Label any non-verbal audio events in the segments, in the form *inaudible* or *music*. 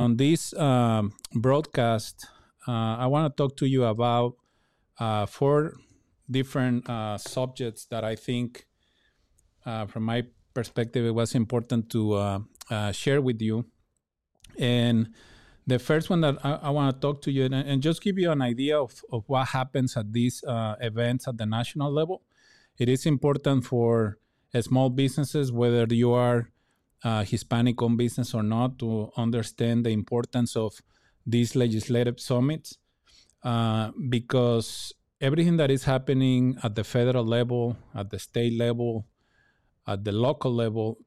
On this um, broadcast, uh, I want to talk to you about uh, four different uh, subjects that I think, uh, from my perspective, it was important to uh, uh, share with you. And the first one that I, I want to talk to you and, and, just give you an idea of, of what happens at these events at the national level. It is important for small businesses, whether you are uh, Hispanic owned business or not to understand the importance of these legislative summits uh, because everything that is happening at the federal level, at the state level, at the local level,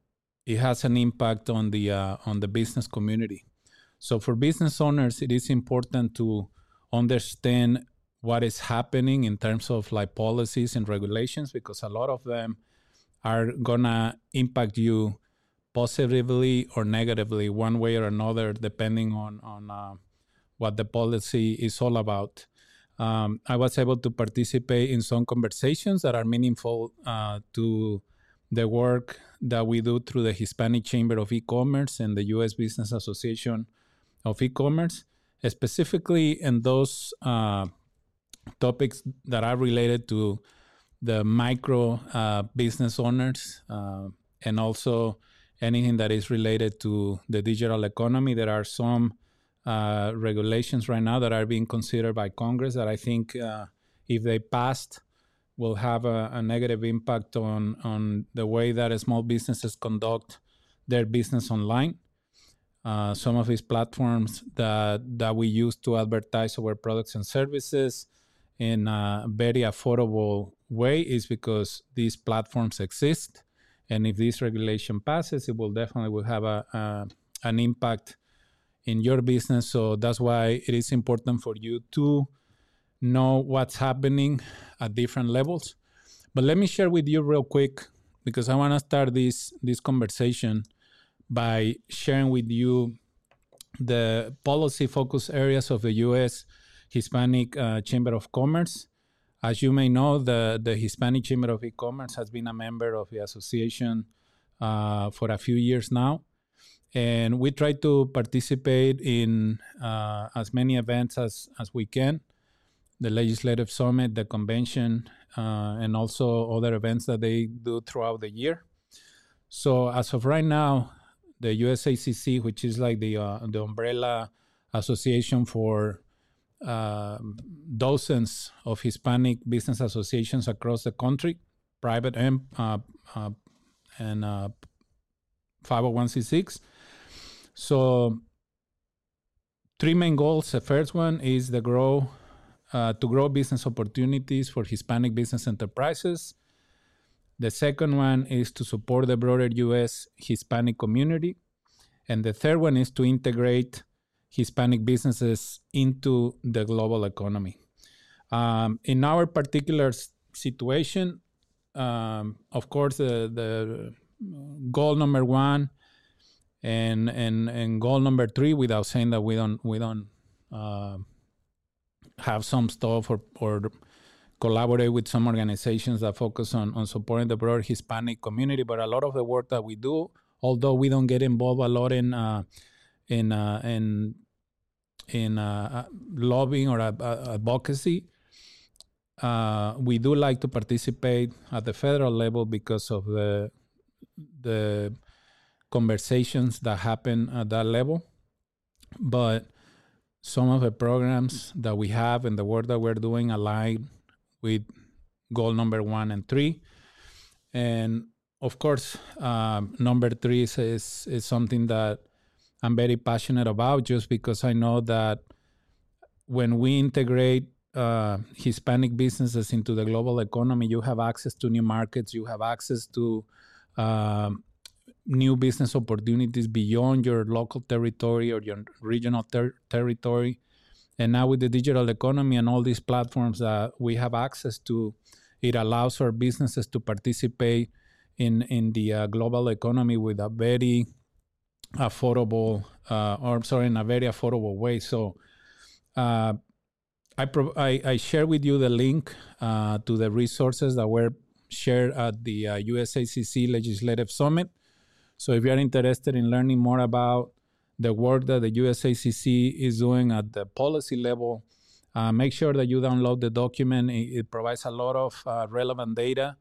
it has an impact on the uh, on the business community. So for business owners, it is important to understand what is happening in terms of like policies and regulations because a lot of them are gonna impact you positively or negatively, one way or another, depending on on uh, what the policy is all about. Um, I was able to participate in some conversations that are meaningful uh, to the work that we do through the Hispanic Chamber of E-commerce and the U.S. Business Association of E-commerce, specifically in those uh, topics that are related to the micro uh, business owners uh, and also anything that is related to the digital economy. There are some uh, regulations right now that are being considered by Congress that I think, uh, if they passed, will have a, a, negative impact on on the way that small businesses conduct their business online. Uh, some of these platforms that that we use to advertise our products and services in a very affordable way is because these platforms exist and if this regulation passes, it will definitely will have a, a an impact in your business. So that's why it is important for you to know what's happening at different levels. But let me share with you real quick because I want to start this this conversation by sharing with you the policy focus areas of the U.S. Hispanic uh, Chamber of Commerce as you may know, the, the Hispanic Chamber of E-Commerce has been a member of the association uh, for a few years now. And we try to participate in uh, as many events as, as we can the Legislative Summit, the convention, uh, and also other events that they do throughout the year. So, as of right now, the USHCC, which is like the, uh, the umbrella association for uh, dozens of Hispanic business associations across the country, private and uh, uh, and 501c6. So, three main goals. The first one is the grow uh, to grow business opportunities for Hispanic business enterprises. The second one is to support the broader U.S. Hispanic community, and the third one is to integrate Hispanic businesses into the global economy. Um, in our particular situation, um, of course, the, the goal number one and, and and goal number three, without saying that we don't we don't uh, have some stuff or or collaborate with some organizations that focus on on supporting the broader Hispanic community, but a lot of the work that we do, although we don't get involved a lot in uh, in uh, in in uh, uh, lobbying or advocacy. Uh, we do like to participate at the federal level because of the the conversations that happen at that level. But some of the programs that we have and the work that we're doing align with goal number one and three. And of course, um, number three is, is, is something that I'm very passionate about just because I know that when we integrate uh, Hispanic businesses into the global economy, you have access to new markets, you have access to uh, new business opportunities beyond your local territory or your regional ter- territory. And now with the digital economy and all these platforms that we have access to, it allows our businesses to participate in in the uh, global economy with a very affordable, uh, or sorry, in a very affordable way. So uh, I, pro- I, I share with you the link uh, to the resources that were shared at the uh, USHCC Legislative Summit. So if you are interested in learning more about the work that the USHCC is doing at the policy level. Uh, make sure that you download the document. It, it provides a lot of uh, relevant data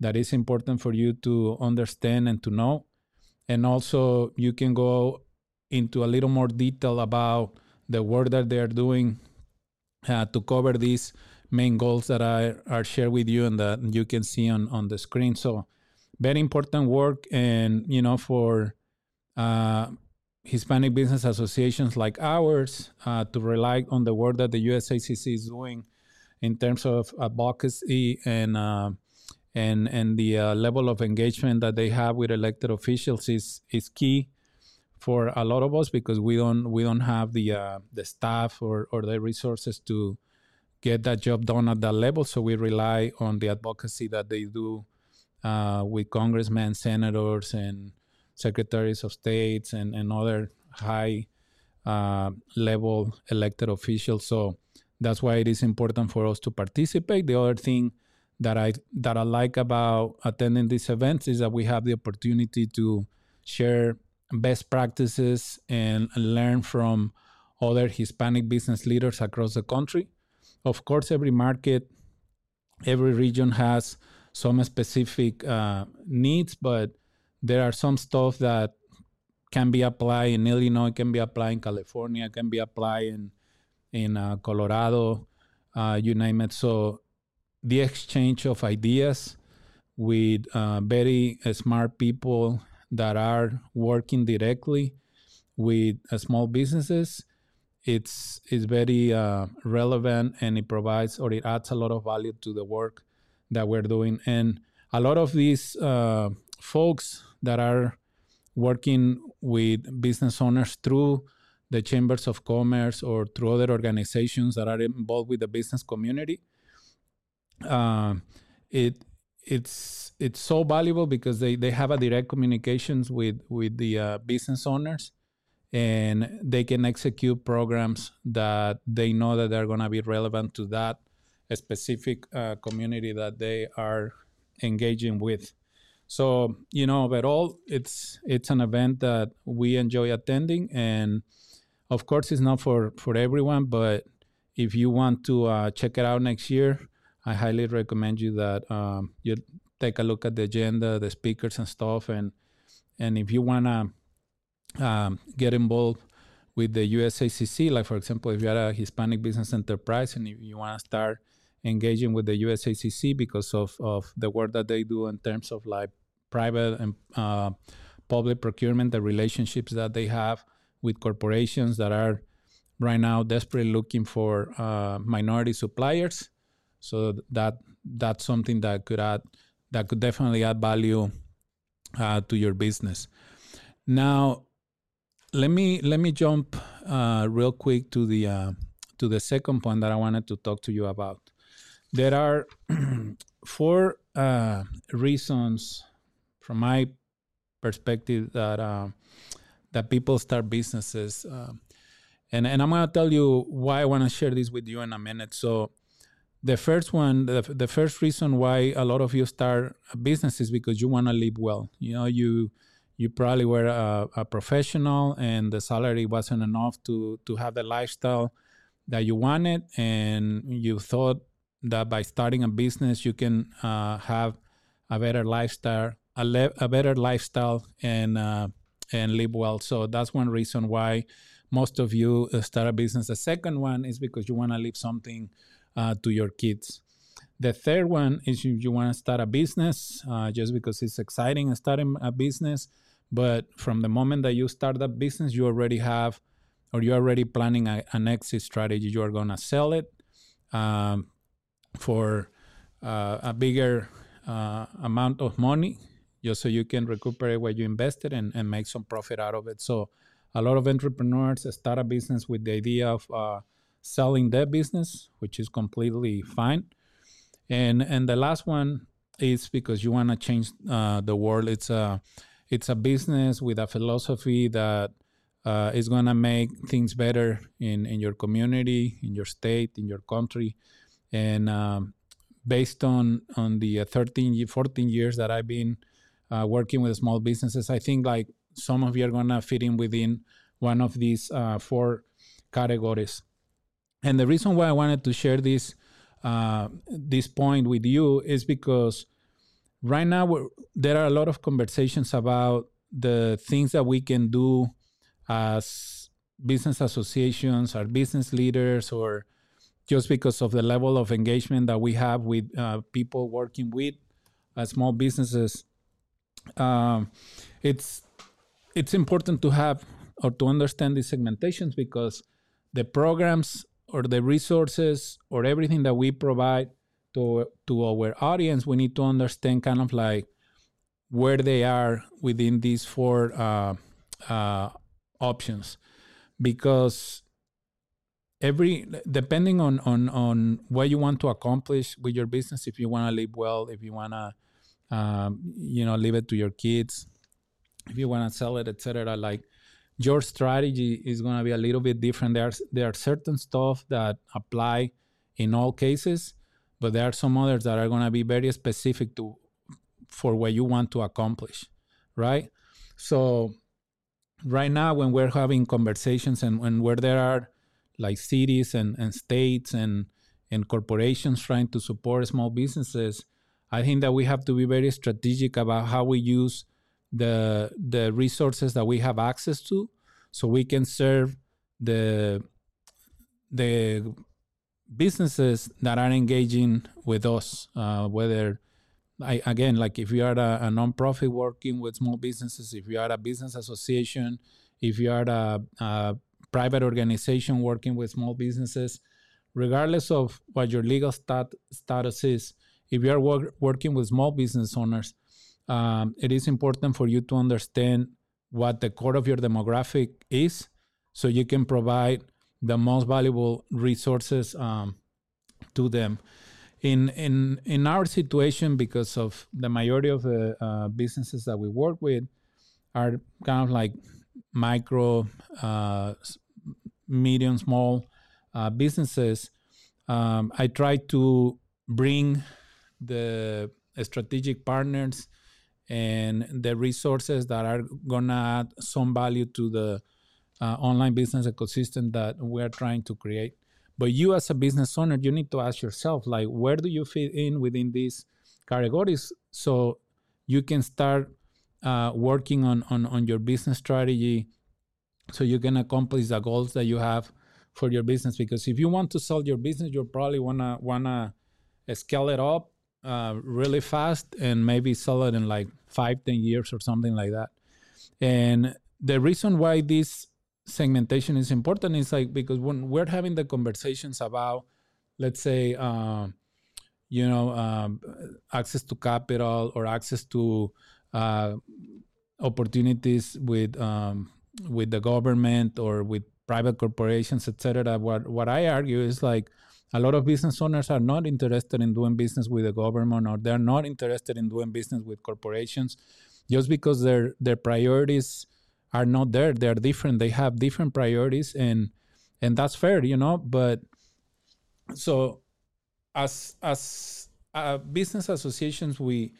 that is important for you to understand and to know. And also, you can go into a little more detail about the work that they are doing uh, to cover these main goals that I are shared with you and that you can see on, on the screen. So, very important work. And, you know, for uh, Hispanic business associations like ours uh, to rely on the work that the USHCC is doing in terms of advocacy and uh, and and the uh, level of engagement that they have with elected officials is is key for a lot of us because we don't we don't have the uh, the staff or or the resources to get that job done at that level. So we rely on the advocacy that they do uh, with congressmen, senators, and secretaries of states and, and other high uh, level elected officials. So that's why it is important for us to participate. The other thing that I that I like about attending these events is that we have the opportunity to share best practices and learn from other Hispanic business leaders across the country. Of course, every market, every region has some specific uh, needs, but there are some stuff that can be applied in Illinois, can be applied in California, can be applied in in uh, Colorado, uh, you name it. So the exchange of ideas with uh, very smart people that are working directly with uh, small businesses, it's it's very uh, relevant and it provides or it adds a lot of value to the work that we're doing. And a lot of these uh, folks that are working with business owners through the chambers of commerce or through other organizations that are involved with the business community. Uh, it it's it's so valuable because they, they have a direct communications with with the uh, business owners and they can execute programs that they know that they're going to be relevant to that specific uh, community that they are engaging with so you know, overall, it's it's an event that we enjoy attending, and of course, it's not for for everyone. But if you want to uh, check it out next year, I highly recommend you that um, you take a look at the agenda, the speakers and stuff, and and if you wanna um, get involved with the USHCC, like for example, if you're a Hispanic business enterprise and you want to start engaging with the USHCC because of, of the work that they do in terms of like private and uh, public procurement, the relationships that they have with corporations that are right now desperately looking for uh, minority suppliers. So that that's something that could add that could definitely add value uh, to your business. Now, let me let me jump uh, real quick to the uh, to the second point that I wanted to talk to you about. There are *clears throat* four uh, reasons from my perspective that uh, that people start businesses. Uh, and and I'm gonna tell you why I want to share this with you in a minute. So the first one, the, the first reason why a lot of you start a business is because you want to live well. You know, you you probably were a, a, professional and the salary wasn't enough to to have the lifestyle that you wanted, and you thought that by starting a business you can uh, have a better lifestyle a, le- a better lifestyle and uh, and live well. So that's one reason why most of you start a business. The second one is because you want to leave something uh, to your kids. The third one is you, you want to start a business uh, just because it's exciting starting a business. But from the moment that you start that business, you already have or you're already planning a, an exit strategy. You are going to sell it um, for uh, a bigger uh, amount of money just so you can recuperate what you invested and, and make some profit out of it. So a lot of entrepreneurs start a business with the idea of uh, selling their business, which is completely fine. And and the last one is because you want to change uh, the world. It's a it's a business with a philosophy that uh, is going to make things better in, in your community, in your state, in your country. And um, based on, on the 13, 14 years that I've been uh, working with small businesses. I think like some of you are gonna fit in within one of these uh, four categories. And the reason why I wanted to share this uh, this point with you is because right now there are a lot of conversations about the things that we can do as business associations or business leaders or just because of the level of engagement that we have with uh, people working with uh, small businesses. Um, it's it's important to have or to understand these segmentations because the programs or the resources or everything that we provide to to our audience, we need to understand kind of like where they are within these four uh, uh, options, because every depending on on on what you want to accomplish with your business, if you want to live well, if you want to um, you know leave it to your kids, if you want to sell it, etc. Like your strategy is going to be a little bit different. There are certain stuff that apply in all cases, but there are some others that are going to be very specific to for what you want to accomplish, right? So right now when we're having conversations and when where there are like cities and, and states and and corporations trying to support small businesses, I think that we have to be very strategic about how we use the the resources that we have access to so we can serve the the businesses that are engaging with us uh, whether I, again like if you are a, a nonprofit working with small businesses if you are a business association if you are a, a private organization working with small businesses regardless of what your legal stat, status is if you are work, working with small business owners um, it is important for you to understand what the core of your demographic is so you can provide the most valuable resources um, to them. In in in our situation because of the majority of the uh, businesses that we work with are kind of like micro uh, medium small uh, businesses um, i try to bring the strategic partners and the resources that are gonna add some value to the uh, online business ecosystem that we're trying to create. But you, as a business owner, you need to ask yourself, like, where do you fit in within these categories, so you can start uh, working on, on on your business strategy, so you can accomplish the goals that you have for your business. Because if you want to sell your business, you probably wanna wanna scale it up uh, really fast and maybe sell it in like five, ten years or something like that. And the reason why this segmentation is important is like because when we're having the conversations about, let's say, um, you know, um, access to capital or access to uh, opportunities with um, with the government or with private corporations, etc. What what I argue is like a lot of business owners are not interested in doing business with the government or they're not interested in doing business with corporations just because their their priorities are not there. They're different. They have different priorities and and that's fair you know but so as as uh, business associations we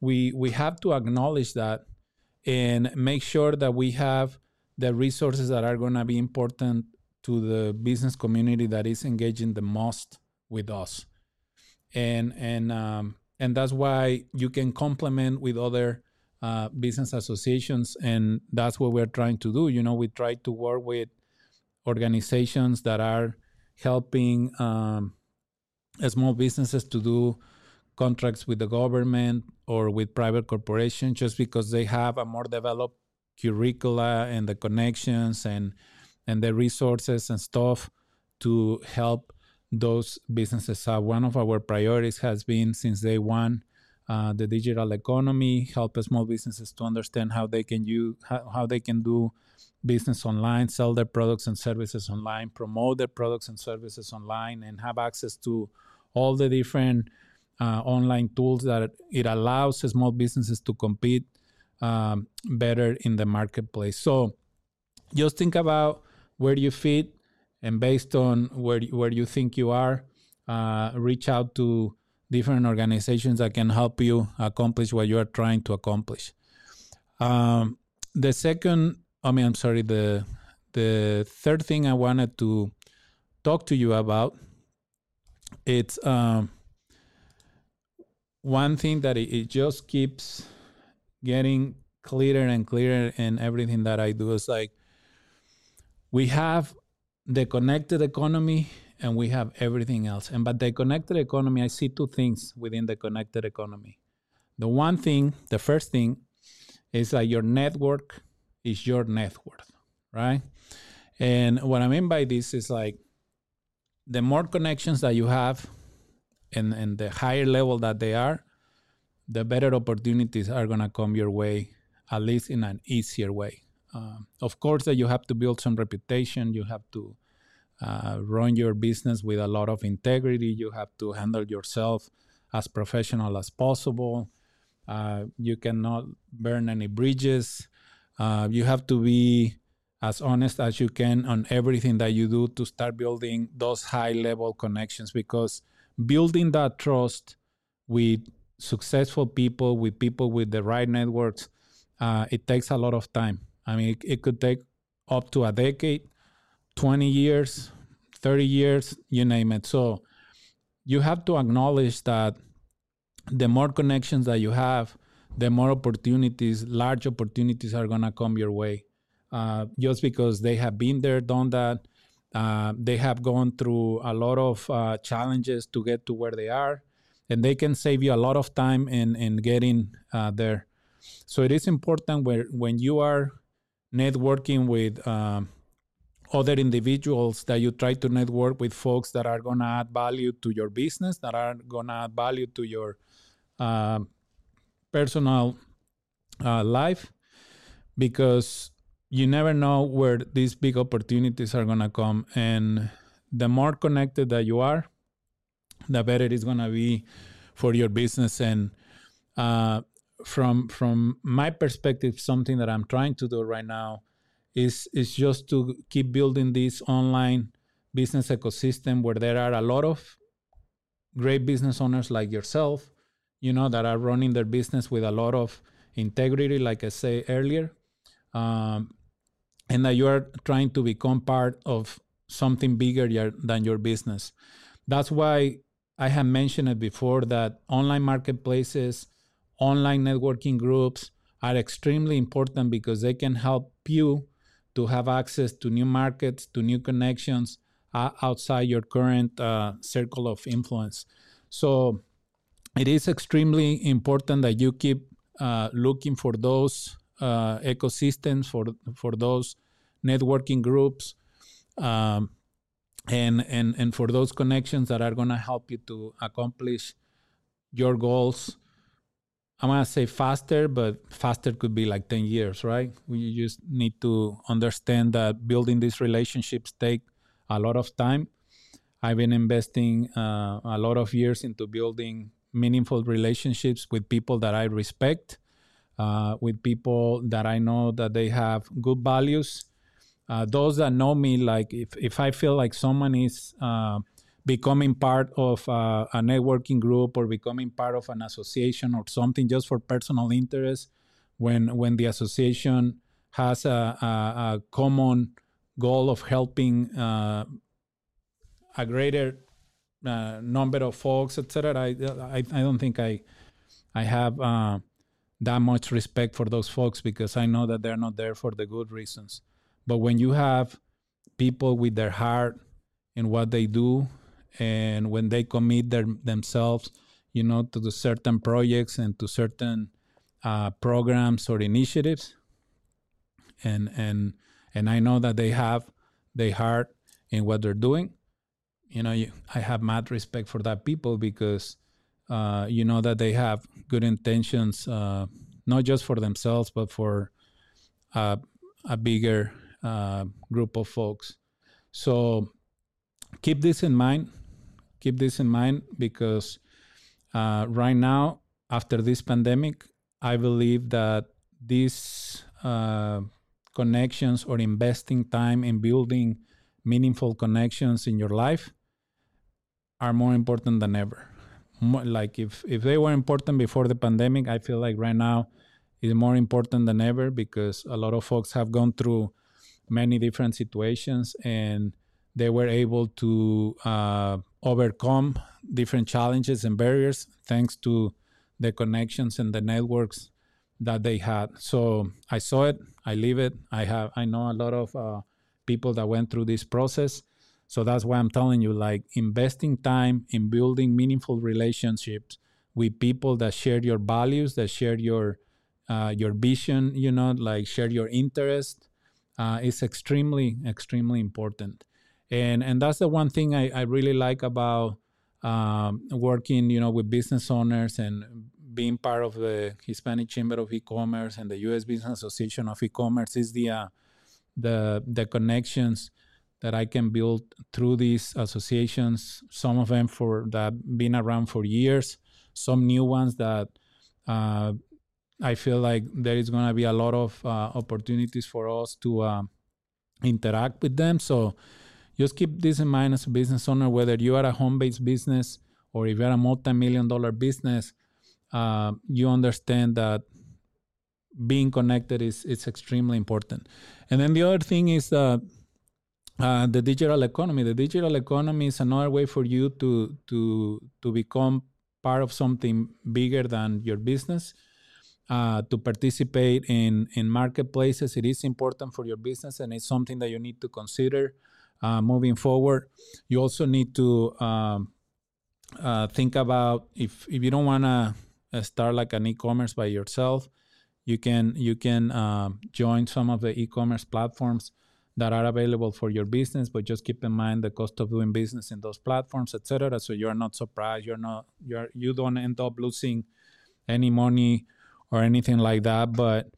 we we have to acknowledge that and make sure that we have the resources that are going to be important to the business community that is engaging the most with us. And and um, and that's why you can complement with other uh, business associations and that's what we're trying to do. You know we try to work with organizations that are helping um, small businesses to do contracts with the government or with private corporations just because they have a more developed curricula and the connections and and the resources and stuff to help those businesses out. One of our priorities has been since day one uh, the digital economy, help small businesses to understand how they can use how, how they can do business online, sell their products and services online, promote their products and services online, and have access to all the different uh, online tools that it allows small businesses to compete um, better in the marketplace. So just think about where you fit, and based on where where you think you are, uh, reach out to different organizations that can help you accomplish what you are trying to accomplish. Um, the second, I mean, I'm sorry, the the third thing I wanted to talk to you about it's um, one thing that it, it just keeps getting clearer and clearer in everything that I do is like we have the connected economy and we have everything else. And but the connected economy, I see two things within the connected economy. The one thing, the first thing, is that your network is your net worth, right? And what I mean by this is like the more connections that you have and, and the higher level that they are, the better opportunities are gonna come your way, at least in an easier way. Um, of course, that you have to build some reputation. You have to uh, run your business with a lot of integrity. You have to handle yourself as professional as possible. Uh, you cannot burn any bridges. Uh, you have to be as honest as you can on everything that you do to start building those high level connections because building that trust with successful people, with people with the right networks, uh, it takes a lot of time. I mean, it, it could take up to a decade, 20 years, 30 years, you name it. So you have to acknowledge that the more connections that you have, the more opportunities, large opportunities are going to come your way. Uh, just because they have been there, done that. Uh, they have gone through a lot of uh, challenges to get to where they are, and they can save you a lot of time in, in getting uh, there. So it is important where, when you are networking with um, other individuals that you try to network with folks that are going to add value to your business, that are going to add value to your uh, personal uh, life, because you never know where these big opportunities are going to come. And the more connected that you are, the better it's going to be for your business. And uh, from from my perspective, something that I'm trying to do right now is is just to keep building this online business ecosystem where there are a lot of great business owners like yourself, you know, that are running their business with a lot of integrity, like I say earlier, um, and that you are trying to become part of something bigger than your business. That's why I have mentioned it before that online marketplaces online networking groups are extremely important because they can help you to have access to new markets, to new connections uh, outside your current uh, circle of influence. So it is extremely important that you keep uh, looking for those uh, ecosystems, for for those networking groups, um, and and and for those connections that are going to help you to accomplish your goals I'm gonna say faster, but faster could be like 10 years, right? We just need to understand that building these relationships take a lot of time. I've been investing uh, a lot of years into building meaningful relationships with people that I respect, uh, with people that I know that they have good values. Uh, those that know me, like if, if I feel like someone is uh, becoming part of a, a, networking group or becoming part of an association or something just for personal interest when when the association has a, a, a common goal of helping uh, a greater uh, number of folks etc I, I, I don't think i i have uh, that much respect for those folks because i know that they're not there for the good reasons. But when you have people with their heart in what they do and when they commit their, themselves you know to certain projects and to certain uh, programs or initiatives. And and and i know that they have their heart in what they're doing. You know you, i have mad respect for that people because uh, you know that they have good intentions uh, not just for themselves but for uh, a bigger uh, group of folks. So keep this in mind keep this in mind because uh, right now, after this pandemic, I believe that these uh, connections or investing time in building meaningful connections in your life are more important than ever. More, like if if they were important before the pandemic, I feel like right now is more important than ever because a lot of folks have gone through many different situations and they were able to uh, overcome different challenges and barriers thanks to the connections and the networks that they had. So I saw it, I live it. I have, I know a lot of uh, people that went through this process. So that's why I'm telling you, like investing time in building meaningful relationships with people that share your values, that share your uh, your vision, you know, like share your interest, uh, is extremely, extremely important. And and that's the one thing I, I really like about um, working, you know, with business owners and being part of the Hispanic Chamber of E-commerce and the U.S. Business Association of E-commerce is the uh, the the connections that I can build through these associations. Some of them for that been around for years, some new ones that uh, I feel like there is going to be a lot of uh, opportunities for us to uh, interact with them. So just keep this in mind as a business owner, whether you are a home-based business or if you're a multi-million dollar business, uh, you understand that being connected is, is extremely important. And then the other thing is uh, uh, the digital economy. The digital economy is another way for you to to to become part of something bigger than your business. Uh, to participate in in marketplaces, it is important for your business, and it's something that you need to consider uh, moving forward. You also need to um, uh, think about if if you don't want to uh, start like an e-commerce by yourself, you can you can um, join some of the e-commerce platforms that are available for your business but just keep in mind the cost of doing business in those platforms etc so you're not surprised you're not you're you don't end up losing any money or anything like that but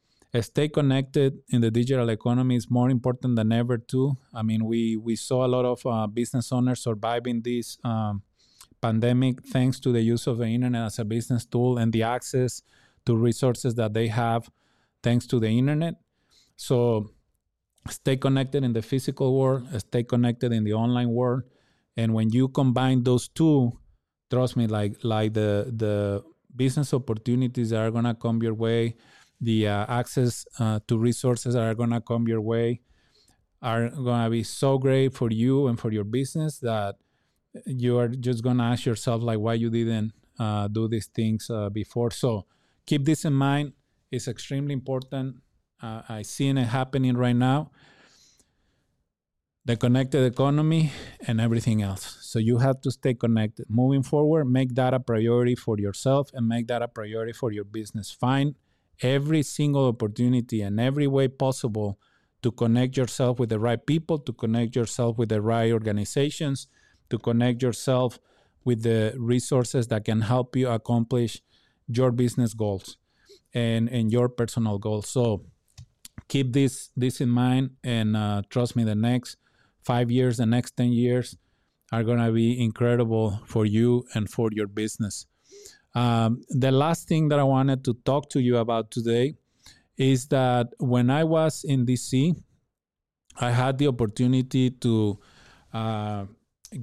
stay connected in the digital economy is more important than ever too i mean we we saw a lot of uh, business owners surviving this um, pandemic thanks to the use of the internet as a business tool and the access to resources that they have thanks to the internet. So stay connected in the physical world, stay connected in the online world. And when you combine those two, trust me, like like the the business opportunities that are gonna come your way, the uh, access uh, to resources that are gonna come your way are gonna be so great for you and for your business that you are just gonna ask yourself like why you didn't uh, do these things uh, before. So keep this in mind. It's extremely important. Uh, I see it happening right now. The connected economy and everything else. So you have to stay connected. Moving forward, make that a priority for yourself and make that a priority for your business. Find every single opportunity and every way possible to connect yourself with the right people, to connect yourself with the right organizations, to connect yourself with the resources that can help you accomplish your business goals and and your personal goals. So keep this this in mind, and uh, trust me, the next five years, the next ten years are gonna be incredible for you and for your business. Um, the last thing that I wanted to talk to you about today is that when I was in DC, I had the opportunity to uh,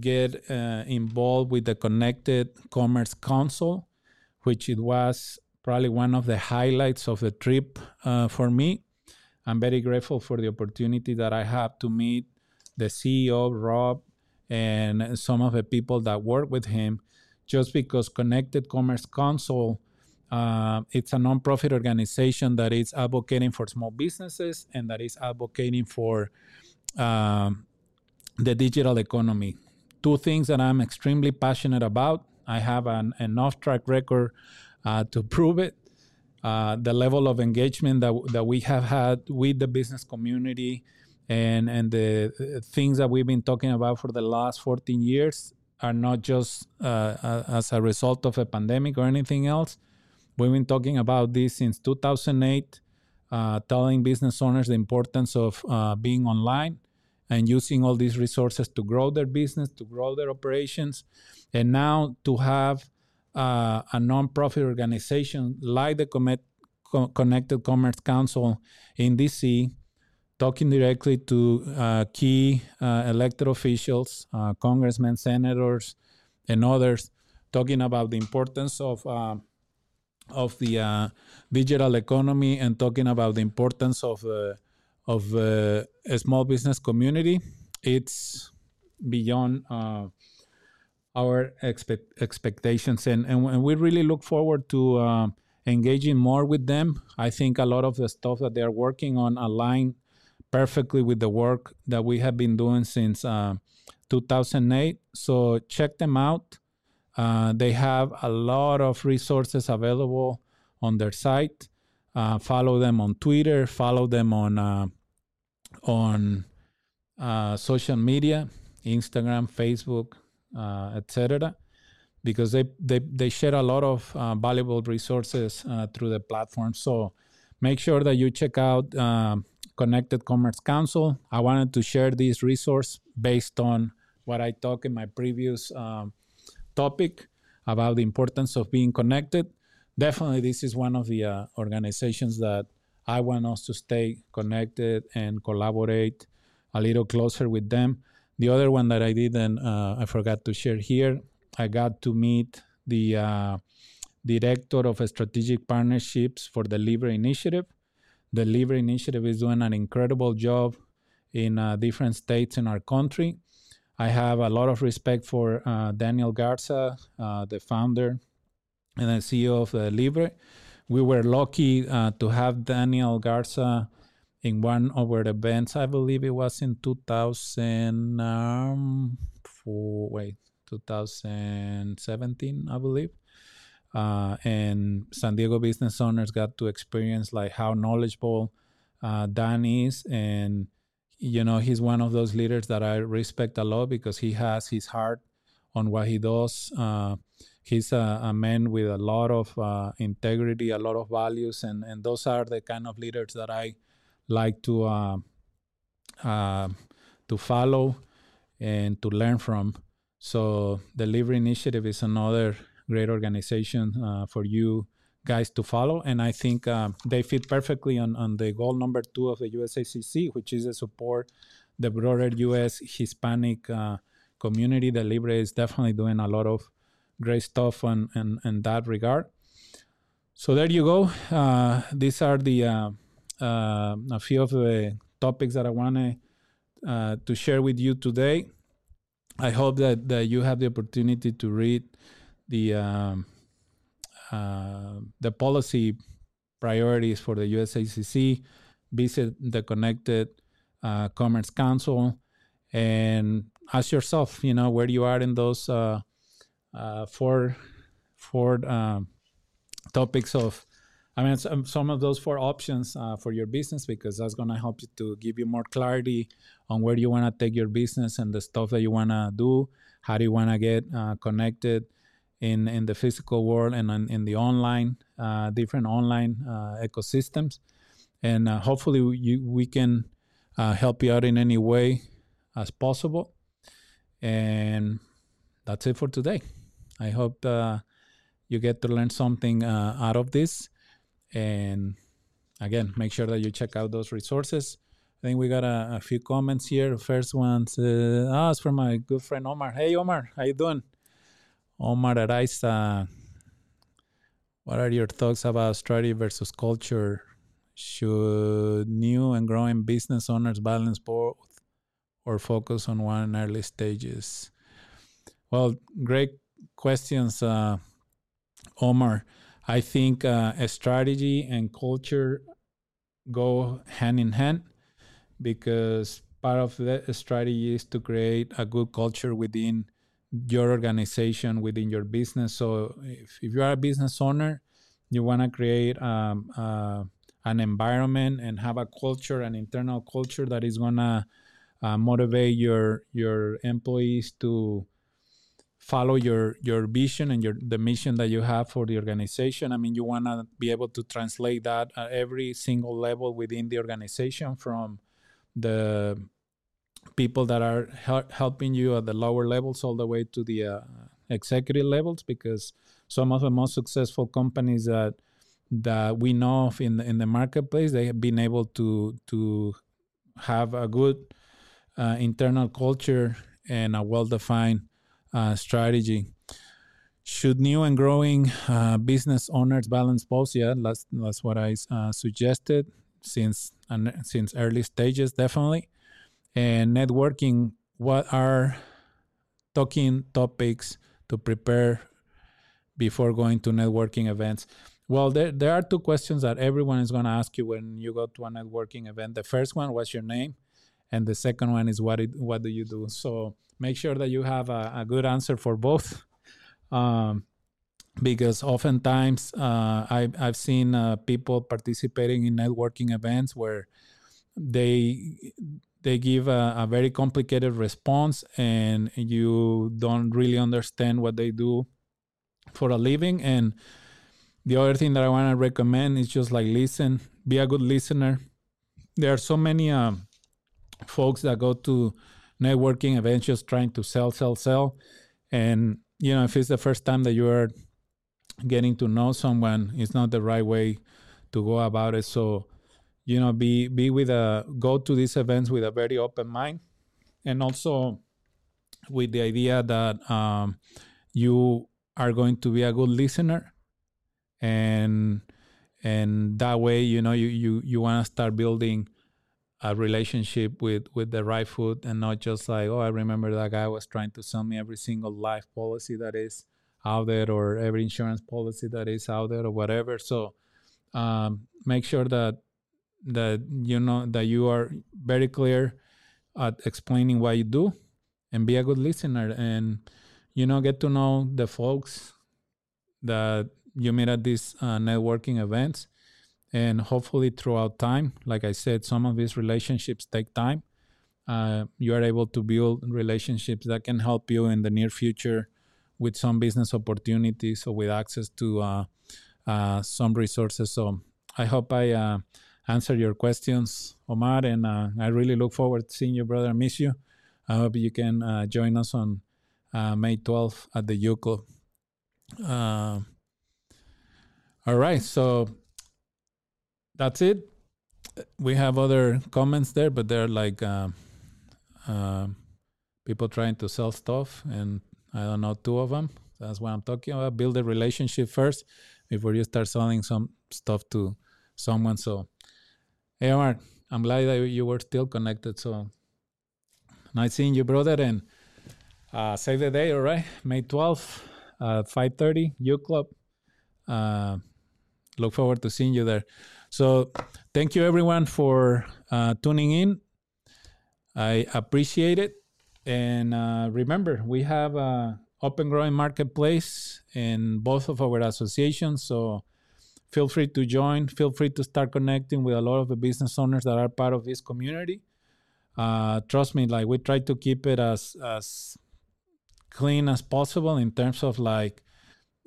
get uh, involved with the Connected Commerce Council which it was probably one of the highlights of the trip uh, for me. I'm very grateful for the opportunity that I have to meet the CEO, Rob, and some of the people that work with him, just because Connected Commerce Council, uh, it's a nonprofit organization that is advocating for small businesses and that is advocating for um, the digital economy. Two things that I'm extremely passionate about I have an enough track record uh, to prove it. Uh, the level of engagement that that we have had with the business community and and the things that we've been talking about for the last 14 years are not just uh, as a result of a pandemic or anything else. We've been talking about this since 2008, uh, telling business owners the importance of uh, being online and using all these resources to grow their business, to grow their operations. And now to have uh, a nonprofit organization like the Connected Commerce Council in DC, talking directly to uh, key uh, elected officials, uh, congressmen, senators, and others, talking about the importance of of the digital economy and talking about the importance of of a small business community. It's beyond our expect, expectations, and, and, and we really look forward to uh, engaging more with them. I think a lot of the stuff that they're working on align perfectly with the work that we have been doing since uh, 2008. So check them out. Uh, they have a lot of resources available on their site. Uh, follow them on Twitter. Follow them on uh, on uh, social media, Instagram, Facebook, uh, etc. Because they, they they share a lot of valuable resources through the platform. So make sure that you check out Connected Commerce Council. I wanted to share this resource based on what I talked in my previous um, topic about the importance of being connected. Definitely, this is one of the uh, organizations that I want us to stay connected and collaborate a little closer with them. The other one that I didn't, uh, I forgot to share here, I got to meet the uh, director of strategic partnerships for the Libre Initiative. The Libre Initiative is doing an incredible job in uh, different states in our country. I have a lot of respect for uh, Daniel Garza, uh, the founder and the CEO of the Libre. We were lucky uh, to have Daniel Garza in one of our events. I believe it was in 2000. Um, wait, 2017, I believe. Uh, and San Diego business owners got to experience like how knowledgeable uh, Dan is, and you know he's one of those leaders that I respect a lot because he has his heart on what he does. Uh, he's a, a, man with a lot of uh, integrity, a lot of values, and and those are the kind of leaders that I like to uh, uh, to follow and to learn from. So the Libre Initiative is another great organization uh, for you guys to follow. And I think uh, they fit perfectly on, on the goal number two of the USHCC, which is to support the broader US Hispanic uh, community. The Libre is definitely doing a lot of great stuff in, in, in that regard. So there you go. Uh, these are the uh, uh, a few of the topics that I wanted to share with you today. I hope that, that you have the opportunity to read the um, uh, the policy priorities for the USHCC, visit the Connected uh, Commerce Council, and ask yourself, you know, where you are in those uh, uh four four um, topics of. I mean, some, some of those four options uh, for your business because that's going to help you to give you more clarity on where you want to take your business and the stuff that you want to do. How do you want to get uh, connected? In in the physical world and in, in the online uh, different online uh, ecosystems and uh, hopefully you, we can uh, help you out in any way as possible and that's it for today i hope uh, you get to learn something uh, out of this and again make sure that you check out those resources I think we got a, a few comments here. First one's uh, oh, it's from my good friend Omar. Hey Omar, how you doing? Omar Araiza, what are your thoughts about strategy versus culture? Should new and growing business owners balance both or focus on one early stages? Well, great questions, uh, Omar. I think uh, strategy and culture go hand in hand because part of the strategy is to create a good culture within your organization within your business. So if, if you are a business owner, you want to create um, uh, an environment and have a culture, an internal culture that is gonna uh, motivate your your employees to follow your your vision and your the mission that you have for the organization. I mean, you want to be able to translate that at every single level within the organization, from the people that are helping you at the lower levels all the way to the uh, executive levels because some of the most successful companies that that we know of in the, in the marketplace they have been able to to have a good uh, internal culture and a well-defined uh, strategy should new and growing uh, business owners balance both yeah that's that's what i uh, suggested since since early stages, definitely. And networking, what are talking topics to prepare before going to networking events? Well, there, there are two questions that everyone is going to ask you when you go to a networking event. The first one, what's your name? And the second one is, what, it, what do you do? So make sure that you have a, a good answer for both. *laughs* Um, because oftentimes uh, I, I've seen uh, people participating in networking events where they they give a, a, very complicated response and you don't really understand what they do for a living. And the other thing that i want to recommend is just like listen be a good listener. There are so many uh, folks that go to networking events just trying to sell sell sell. And you know if it's the first time that you're getting to know someone it's not the right way to go about it. So, you know, be be with a go to these events with a very open mind, and also with the idea that um, you are going to be a good listener, and and that way, you know, you you you want to start building a relationship with with the right food and not just like oh i remember that guy was trying to sell me every single life policy that is out there or every insurance policy that is out there or whatever. So um, make sure that that you know that you are very clear at explaining what you do and be a good listener and you know get to know the folks that you meet at these uh, networking events and hopefully throughout time like i said some of these relationships take time uh, you are able to build relationships that can help you in the near future with some business opportunities or with access to uh, uh, some resources. So I hope I uh, answered your questions, Omar, and uh, I really look forward to seeing you, brother. I miss you. I hope you can uh, join us on uh, May 12th at the U Club. all right, so that's it. We have other comments there, but they're like people trying to sell stuff and I don't know, two of them. That's what I'm talking about. Build a relationship first before you start selling some stuff to someone. So, hey, Omar, I'm glad that you were still connected. So, nice seeing you, brother. And uh, save the day, all right? May 12th at 5.30, U Club. Uh, look forward to seeing you there. So, thank you, everyone, for uh, tuning in. I appreciate it. And uh, remember, we have a open growing marketplace in both of our associations. So feel free to join. Feel free to start connecting with a lot of the business owners that are part of this community. Uh, trust me, like we try to keep it as as clean as possible in terms of like,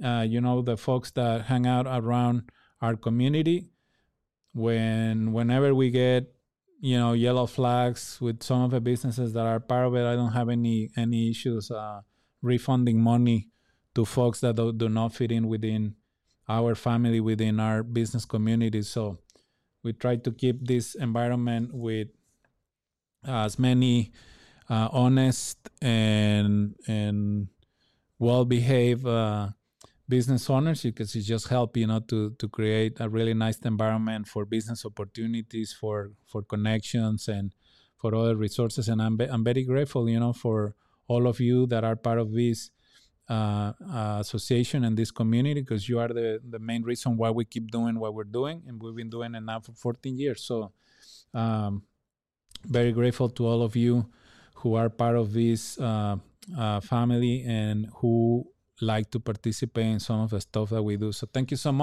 uh, you know, the folks that hang out around our community. When whenever we get you know yellow flags with some of the businesses that are part of it. I don't have any any issues uh, refunding money to folks that do, do not fit in within our family within our business community. So we try to keep this environment with as many uh, honest and and well behaved uh, business owners because it just help you know to to create a really nice environment for business opportunities for for connections and for other resources and i'm, be, I'm very grateful you know for all of you that are part of this uh, association and this community because you are the the main reason why we keep doing what we're doing and we've been doing it now for 14 years so um, very grateful to all of you who are part of this uh, uh family and who like to participate in some of the stuff that we do. So thank you so much.